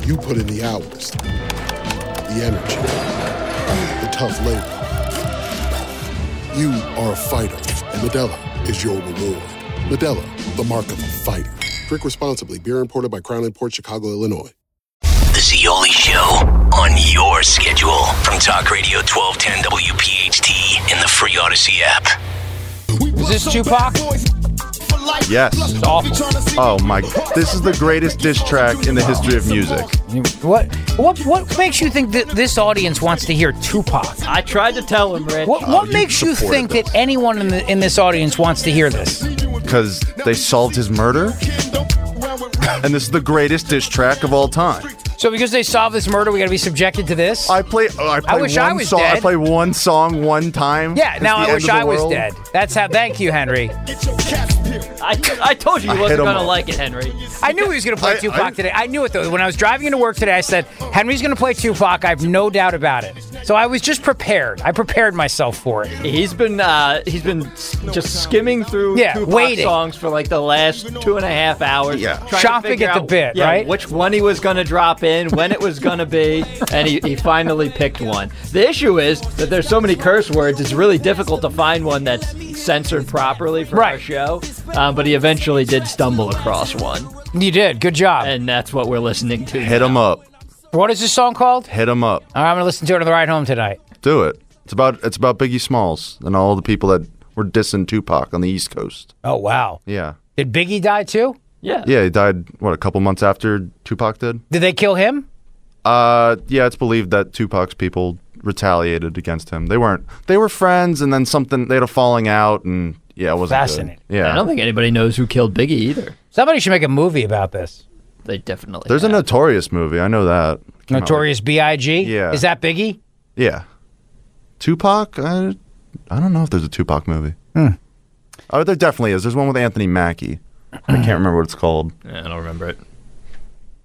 You put in the hours, the energy, the tough labor. You are a fighter, and Modelo is your reward. Modelo, the mark of a fighter. Drink responsibly. Beer imported by Crown Port Chicago, Illinois. The Zeoli Show on your schedule from Talk Radio 1210 WPHT in the free Audacy app. Is this Tupac? Yes. It's awful. Oh my! This is the greatest diss track in the history of music. What what what makes you think that this audience wants to hear Tupac? I tried to tell him, Rich. What what oh, makes you supported think that anyone in the in this audience wants to hear this? Because they solved his murder, <laughs> and this is the greatest diss track of all time. So because they solved this murder, we got to be subjected to this? I play. Oh, I play wish one I was song. I play one song one time. yeah. Now I wish of the I was dead. That's how. Thank you, Henry. <laughs> I, I told you I he wasn't him going to up. like it, Henry. I knew he was going to play I- Tupac I- today. I knew it though. When I was driving into work today, I said Henry's going to play Tupac. I have no doubt about it. So I was just prepared. I prepared myself for it. He's been uh, he's been s- just skimming through Yeah, Tupac waiting. songs for like the last two and a half hours. Yeah. trying to Shopping figure at the out, bit, yeah, right? Which one he was going to drop in, when it was going to be, <laughs> and he, he finally picked one. The issue is that there's so many curse words; it's really difficult to find one that's censored properly for our Right. show. Um, but he eventually did stumble across one, You did. Good job. and that's what we're listening to. Hit now. him up. what is this song called? Hit him up. All right, I'm going to listen to it on the ride home tonight. Do it. It's about it's about Biggie Smalls and all the people that were dissing Tupac on the East Coast. Oh wow. Yeah. Did Biggie die too? Yeah. Yeah, he died what a couple months after Tupac did. Did they kill him? Uh, yeah, it's believed that Tupac's people retaliated against him. They weren't. They were friends, and then something. They had a falling out, and yeah, it wasn't good. Fascinating. Yeah, I don't think anybody knows who killed Biggie either. Somebody should make a movie about this. They definitely. There's a. Notorious movie. I know that. Came out Notorious B.I.G. Yeah. Is that Biggie? yeah. Tupac. I, I don't know if there's a Tupac movie. Hmm. Oh, there definitely is. There's one with Anthony Mackie. I can't remember what it's called. Yeah, I don't remember it.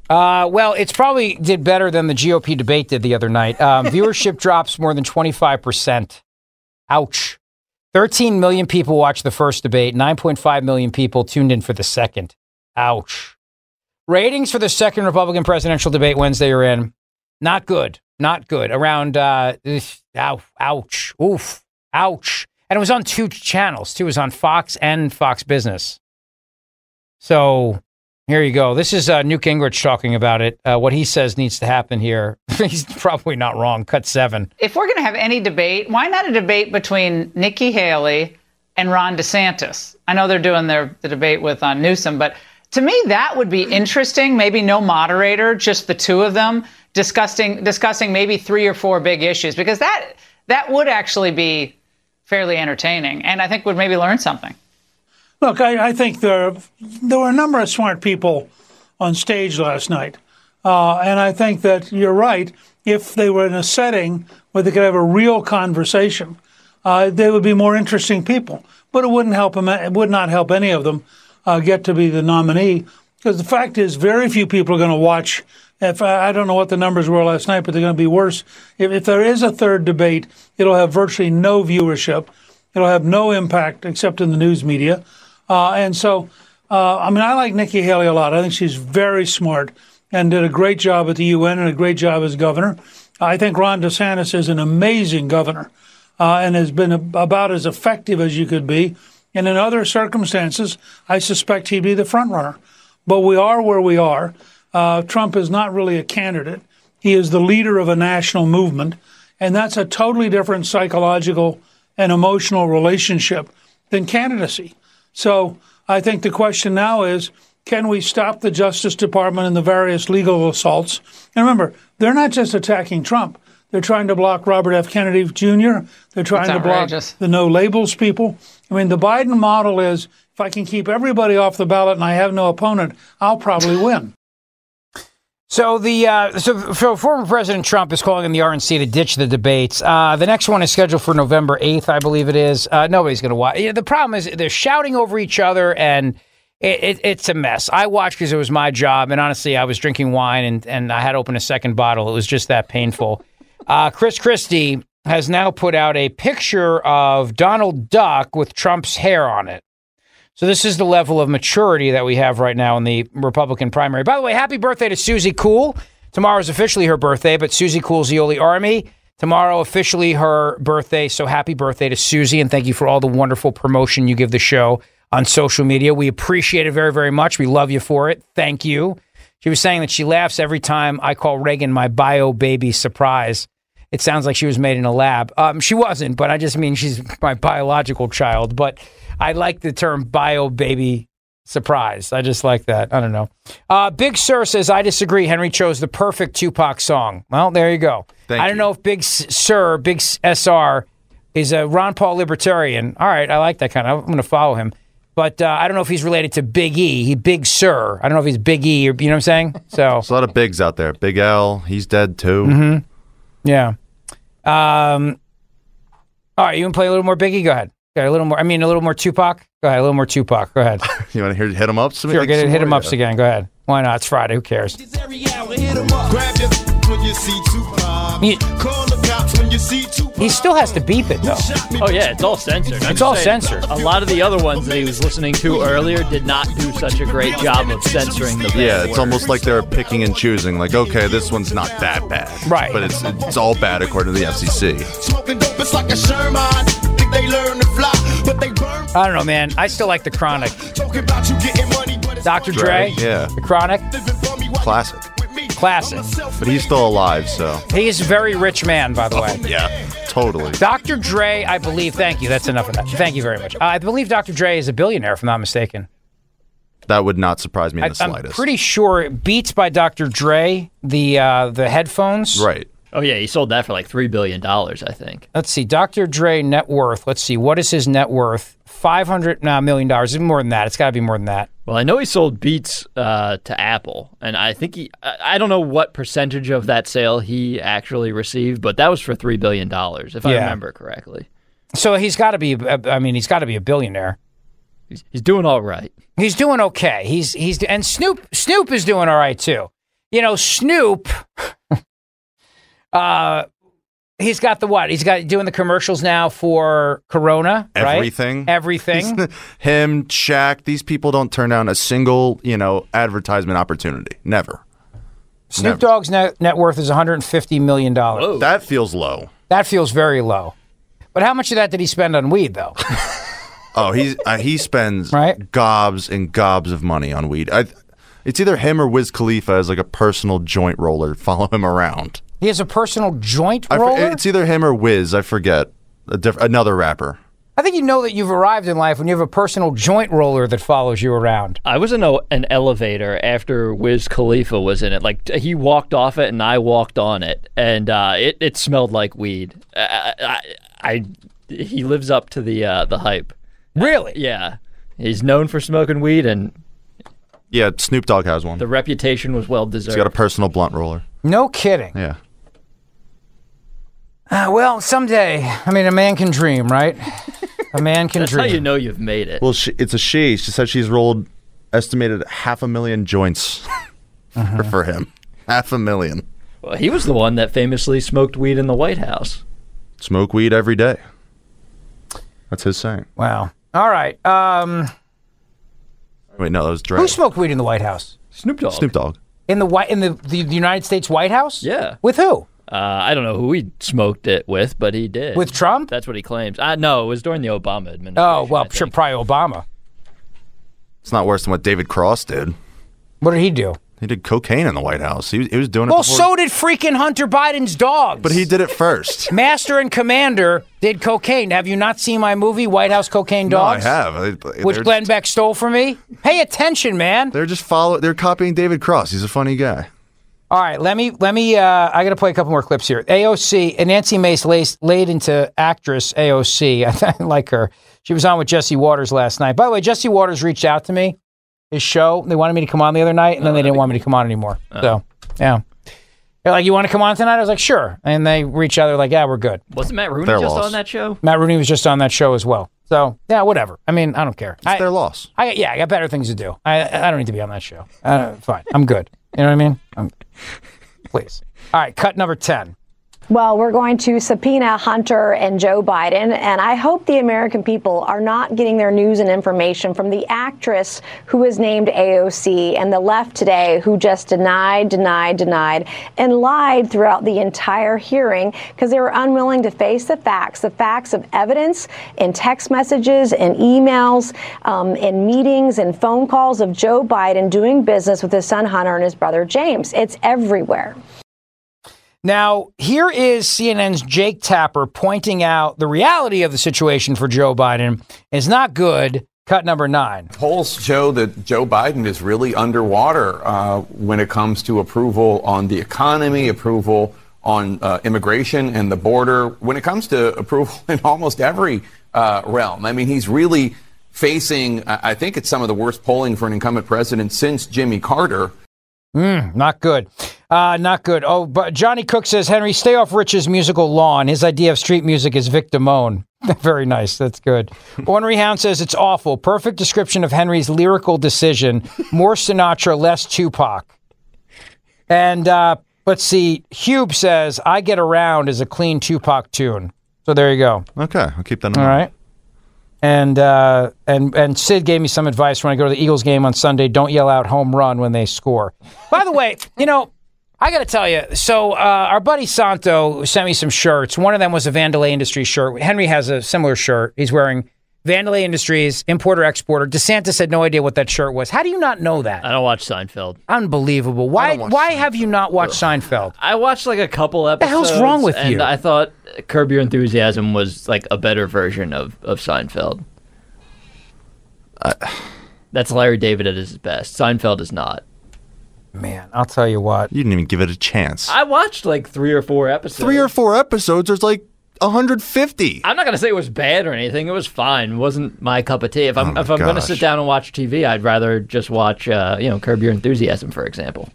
Uh, well, it's probably did better than the GOP debate did the other night. Um, <laughs> viewership drops more than 25%. Ouch. 13 million people watched the first debate. 9.5 million people tuned in for the second. Ouch. Ratings for the second Republican presidential debate Wednesday are in. Not good. Not good. Around, uh, ow, ouch. Oof. Ouch. And it was on two channels, too. It was on Fox and Fox Business. So here you go. This is uh, Newt Gingrich talking about it. Uh, what he says needs to happen here. <laughs> He's probably not wrong. Cut seven. If we're going to have any debate, why not a debate between Nikki Haley and Ron DeSantis? I know they're doing their the debate with uh, Newsom, but to me that would be interesting. Maybe no moderator, just the two of them discussing discussing maybe three or four big issues because that that would actually be fairly entertaining, and I think would maybe learn something. Look, I, I think there there were a number of smart people on stage last night, uh, and I think that you're right. If they were in a setting where they could have a real conversation, uh, they would be more interesting people. But it wouldn't help them. It would not help any of them uh, get to be the nominee because the fact is, very few people are going to watch. If I don't know what the numbers were last night, but they're going to be worse. If, if there is a third debate, it'll have virtually no viewership. It'll have no impact except in the news media. Uh, and so, uh, I mean, I like Nikki Haley a lot. I think she's very smart and did a great job at the UN and a great job as governor. I think Ron DeSantis is an amazing governor uh, and has been about as effective as you could be. And in other circumstances, I suspect he'd be the front runner. But we are where we are. Uh, Trump is not really a candidate. He is the leader of a national movement. And that's a totally different psychological and emotional relationship than candidacy. So I think the question now is can we stop the Justice Department and the various legal assaults? And remember, they're not just attacking Trump. They're trying to block Robert F. Kennedy Jr. They're trying to block the no labels people. I mean, the Biden model is if I can keep everybody off the ballot and I have no opponent, I'll probably win. So the uh, so, so former President Trump is calling on the RNC to ditch the debates. Uh, the next one is scheduled for November eighth, I believe it is. Uh, nobody's going to watch. The problem is they're shouting over each other, and it, it, it's a mess. I watched because it was my job, and honestly, I was drinking wine, and and I had to open a second bottle. It was just that painful. Uh, Chris Christie has now put out a picture of Donald Duck with Trump's hair on it. So this is the level of maturity that we have right now in the Republican primary. By the way, happy birthday to Susie Cool. Tomorrow is officially her birthday, but Susie Cool's the only army. Tomorrow officially her birthday. So happy birthday to Susie and thank you for all the wonderful promotion you give the show on social media. We appreciate it very, very much. We love you for it. Thank you. She was saying that she laughs every time I call Reagan my bio baby surprise. It sounds like she was made in a lab. Um, she wasn't, but I just mean she's my biological child. But I like the term bio baby surprise. I just like that. I don't know. Uh, Big Sir says, I disagree. Henry chose the perfect Tupac song. Well, there you go. Thank I don't know if Big Sir, Big SR, is a Ron Paul libertarian. All right, I like that kind of. I'm going to follow him. But uh, I don't know if he's related to Big E. He Big Sir. I don't know if he's Big E or, you know what I'm saying? So. <laughs> There's a lot of bigs out there. Big L, he's dead too. hmm Yeah. Um. All right, you want to play a little more Biggie? Go ahead. Go ahead, a little more. I mean, a little more Tupac. Go ahead, a little more Tupac. Go ahead. <laughs> You want to hear hit him up? sure, get it, hit him ups again. Go ahead. Why not? It's Friday. Who cares? Grab your when you see Tupac. He, Call the cops when you see Tupac. he still has to beep it though. Oh yeah, it's all censored. I'm It's all saying, censored. A lot of the other ones that he was listening to earlier did not do such a great job of censoring the. Yeah, it's words. almost like they're picking and choosing. Like, okay, this one's not that bad, Right. But it's it's all bad according to the FCC. Smoking dope, it's like a Sherman. Think they learn to fly, but they burn. I don't know, man. I still like the Chronic. Talking about you getting money, but Dr. Dre. yeah, The Chronic. classic. Classic. But he's still alive, so He is a very rich man, by the way. yeah, totally. Dr. Dre, I believe. Thank you. That's enough of that. Thank you very much. Uh, I believe Dr. Dre is a billionaire, if I'm not mistaken. That would not surprise me in I, the I'm slightest. pretty sure Beats by Dr. Dre, the uh, the headphones. right. Oh yeah, he sold that for like three billion dollars, I think. Let's see, Dr. Dre net worth. Let's see, what is his net worth? Five hundred million dollars. It's more than that. It's got to be more than that. Well, I know he sold Beats uh, to Apple, and I think he. I I don't know what percentage of that sale he actually received, but that was for three billion dollars, if I remember correctly. So he's got to be. uh, I mean, he's got to be a billionaire. He's, he's doing all right. He's doing okay. He's he's and Snoop Snoop is doing all right too. You know, Snoop. Uh, he's got the what? He's got doing the commercials now for Corona. right? Everything. Everything. <laughs> Him, Shaq, these people don't turn down a single, you know, advertisement opportunity. Never. Snoop Never. Dogg's net, net worth is 150 million dollars. That feels low. That feels very low. But how much of that did he spend on weed, though? <laughs> Oh, he's uh, he spends Right. gobs and gobs of money on weed. I, it's either him or Wiz Khalifa as like a personal joint roller. Follow him around. He has a personal joint I for- roller. it's either him or Wiz. I forget. A diff- another rapper. I think you know that you've arrived in life when you have a personal joint roller that follows you around. I was in a, an elevator after Wiz Khalifa was in it. Like he walked off it and I walked on it, and uh, it it smelled like weed. I, I, I he lives up to the uh, the hype. Really? Yeah. He's known for smoking weed, and Yeah, Snoop Dogg has one. the reputation was well He's deserved. got a personal blunt roller. No kidding. Yeah. Uh, well, someday. I mean, a man can dream, right? A man <laughs> can dream. That's dream. how you know you've made it. Well, she, it's a she. She said she's rolled estimated half a million joints <laughs> Uh-huh. for, for him. Half a million. Well, he was the one that famously smoked weed in the White House. Smoke weed every day. That's his saying. Wow. All right. Um, Wait, no, that was Dre. who smoked weed in the White House? Snoop Dogg. Snoop Dogg. In the white in the, the United States White House? Yeah. With who? Uh, I don't know who he smoked it with, but he did. With Trump? That's what he claims. Uh, no, it was during the Obama administration. Oh well, sure, probably Obama. It's not worse than what David Cross did. What did he do? He did cocaine in the White House. He, was- he was doing it Well, so did freaking Hunter Biden's dogs. but he did it first. <laughs> Master and Commander did cocaine. Have you not seen my movie White House Cocaine Dogs? No, I have. They- Which they're, Glenn Beck stole from me. Pay attention, man. they're just follow. They're copying David Cross. He's a funny guy. All right, let me let me. Uh, I got to play a couple more clips here. AOC and Nancy Mace laid, laid into actress AOC. <laughs> I like her. She was on with Jesse Watters last night. By the way, Jesse Watters reached out to me. His show. They wanted me to come on the other night, and then they didn't want me to come on anymore. So yeah, they're like, "You want to come on tonight?" I was like, "Sure." And they reached out. They're like, "Yeah, we're good." Wasn't Matt Rooney Their just loss. on that show? Matt Rooney was just on that show as well. So yeah, whatever. I mean, I don't care. It's I, their loss. I yeah, I got better things to do. I I don't need to be on that show. Uh, fine, I'm good. You know what I mean? Please. All right, cut number ten. Well, we're going to subpoena Hunter and Joe Biden, and I hope the American people are not getting their news and information from the actress who is named AOC and the left today who just denied, denied, denied, and lied throughout the entire hearing because they were unwilling to face the facts, the facts of evidence in text messages and emails, um, in meetings and phone calls of Joe Biden doing business with his son Hunter and his brother James. It's everywhere. Now, here is CNN's Jake Tapper pointing out the reality of the situation for Joe Biden is not good. Cut number nine. Polls show that Joe Biden is really underwater uh, when it comes to approval on the economy, approval on uh, immigration and the border, when it comes to approval <laughs> in almost every uh, realm. I mean, he's really facing, I I think it's some of the worst polling for an incumbent president since Jimmy Carter. Mm, not good. Uh, not good. Oh, but Johnny Cook says, Henry, stay off Rich's musical lawn. His idea of street music is Vic Damone. <laughs> Very nice. That's good. <laughs> Ornery Hound says, it's awful. Perfect description of Henry's lyrical decision. More Sinatra, less Tupac. And uh, let's see. Hube says, I Get Around is a clean Tupac tune. So there you go. Okay, I'll keep that in All mind. right. And uh, and and Sid gave me some advice when I go to the Eagles game on Sunday. Don't yell out home run when they score. By the way, you know, I got to tell you. So uh, our buddy Santo sent me some shirts. One of them was a Vandelay Industries shirt. Henry has a similar shirt. He's wearing Vandelay Industries, importer exporter. DeSantis had no idea what that shirt was. How do you not know that? I don't watch Seinfeld. Unbelievable. Why why have you not watched Seinfeld? I watched like a couple the episodes. hell's wrong with and you? I thought Curb Your Enthusiasm was like a better version of, of Seinfeld. That's Larry David at his best. Seinfeld is not. Man, I'll tell you what. You didn't even give it a chance. I watched like three or four episodes. Three or four episodes. There's like 150. I'm not gonna say it was bad or anything. It was fine. It wasn't my cup of tea. If I'm Oh my if I'm gonna gosh. sit down and watch TV, I'd rather just watch uh, you know Curb Your Enthusiasm, for example.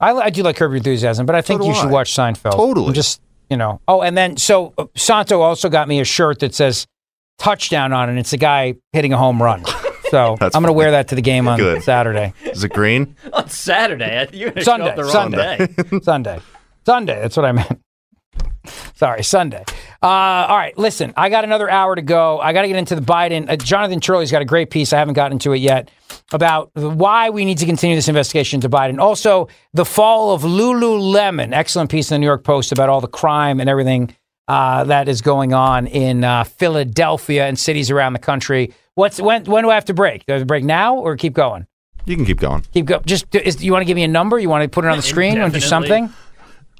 I, I do like Curb Your Enthusiasm, but I think do you should I. watch Seinfeld. Totally. I'm just you know. Oh, and then so uh, Santo also got me a shirt that says touchdown on it. and It's a guy hitting a home run. So <laughs> That's I'm going to wear that to the game on Good. Saturday. Is it green? <laughs> On Saturday, you're gonna show Sunday. up the wrong Sunday. day. <laughs> Sunday. Sunday. That's what I meant. Sorry, Sunday. Uh, all right, listen, I got another hour to go. I got to get into the Biden. Uh, Jonathan Turley's got a great piece. I haven't gotten to it yet about why we need to continue this investigation into Biden. Also, the fall of Lululemon. Excellent piece in the New York Post about all the crime and everything uh, that is going on in uh, Philadelphia and cities around the country. What's when? When do I have to break? Do I have to break now or keep going? You can keep going. Keep go. Just is, you want to give me a number? You want to put it on the screen? You want to do Indefinitely. something?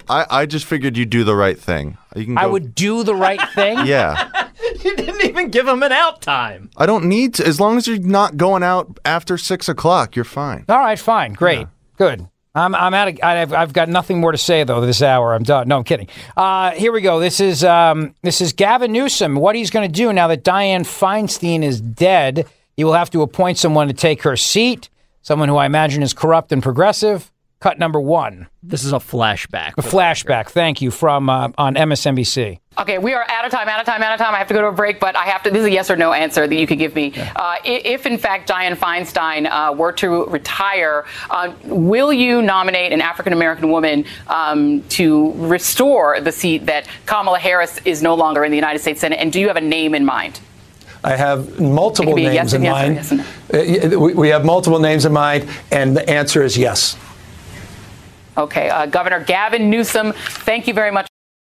I, I just figured you'd do the right thing. You can I would do the right <laughs> thing. Yeah. <laughs> you didn't even give him an out time. I don't need to. As long as you're not going out after six o'clock, you're fine. All right, fine, great, good. I'm I'm out of. I've, I've got nothing more to say though. This hour, I'm done. No, I'm kidding. Uh, here we go. This is um, this is Gavin Newsom. What he's going to do now that Dianne Feinstein is dead. He will have to appoint someone to take her seat, someone who I imagine is corrupt and progressive. Cut number one. This is a flashback. A flashback. Thank you from uh, on MSNBC. Okay, we are out of time, out of time, out of time. I have to go to a break, but I have to. This is a yes or no answer that you could give me. Uh, if, in fact, Dianne Feinstein uh, were to retire, uh, will you nominate an African American woman um, to restore the seat that Kamala Harris is no longer in the United States Senate? And do you have a name in mind? I have multiple It could be a names yes in and yes or mind. yes and Uh, we- We have multiple names in mind, and the answer is yes. Okay, uh, Governor Gavin Newsom, thank you very much.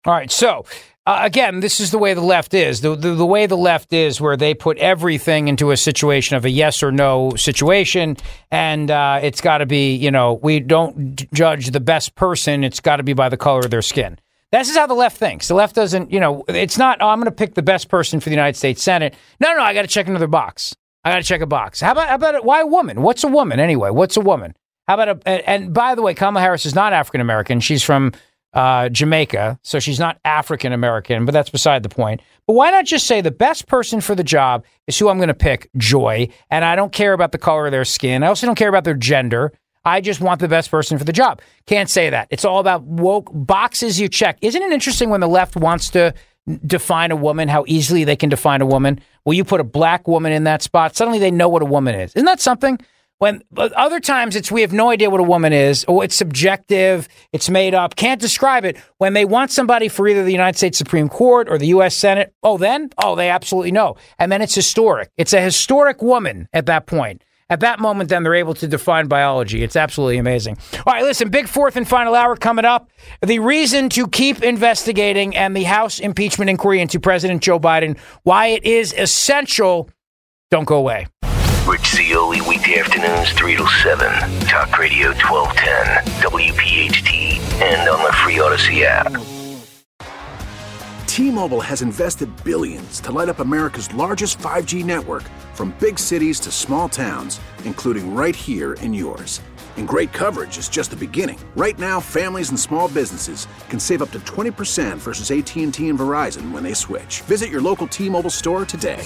All right. So, uh, again, this is the way the left is. The, the, the way the left is, where they put everything into a situation of a yes or no situation. And uh, it's got to be, you know, we don't judge the best person. It's got to be by the color of their skin. This is how the left thinks. The left doesn't, you know, it's not, oh, I'm going to pick the best person for the United States Senate. No, no, I got to check another box. I got to check a box. How about, how about it? Why a woman? What's a woman anyway? What's a woman? How about a, and, by the way, Kamala Harris is not African American. She's from uh, Jamaica, so she's not African American, but that's beside the point. But why not just say the best person for the job is who I'm going to pick, Joy, and I don't care about the color of their skin. I also don't care about their gender. I just want the best person for the job. Can't say that. It's all about woke boxes you check. Isn't it interesting when the left wants to define a woman, how easily they can define a woman? Well, you put a black woman in that spot, suddenly they know what a woman is. Isn't that something? When other times it's we have no idea what a woman is, or it's subjective, it's made up, can't describe it. When they want somebody for either the United States Supreme Court or the U.S. Senate, oh, then oh, they absolutely know, and then it's historic. It's a historic woman at that point. At that moment, then they're able to define biology. It's absolutely amazing. All right, listen, big fourth and final hour coming up. The reason to keep investigating and the House impeachment inquiry into President Joe Biden, why it is essential. Don't go away. Rich Zeoli, weekday afternoons, 3 to 7. Talk Radio 1210, WPHT, and on the free Audacy app. T-Mobile has invested billions to light up America's largest 5G network from big cities to small towns, including right here in yours. And great coverage is just the beginning. Right now, families and small businesses can save up to 20% versus AT&T and Verizon when they switch. Visit your local T-Mobile store today.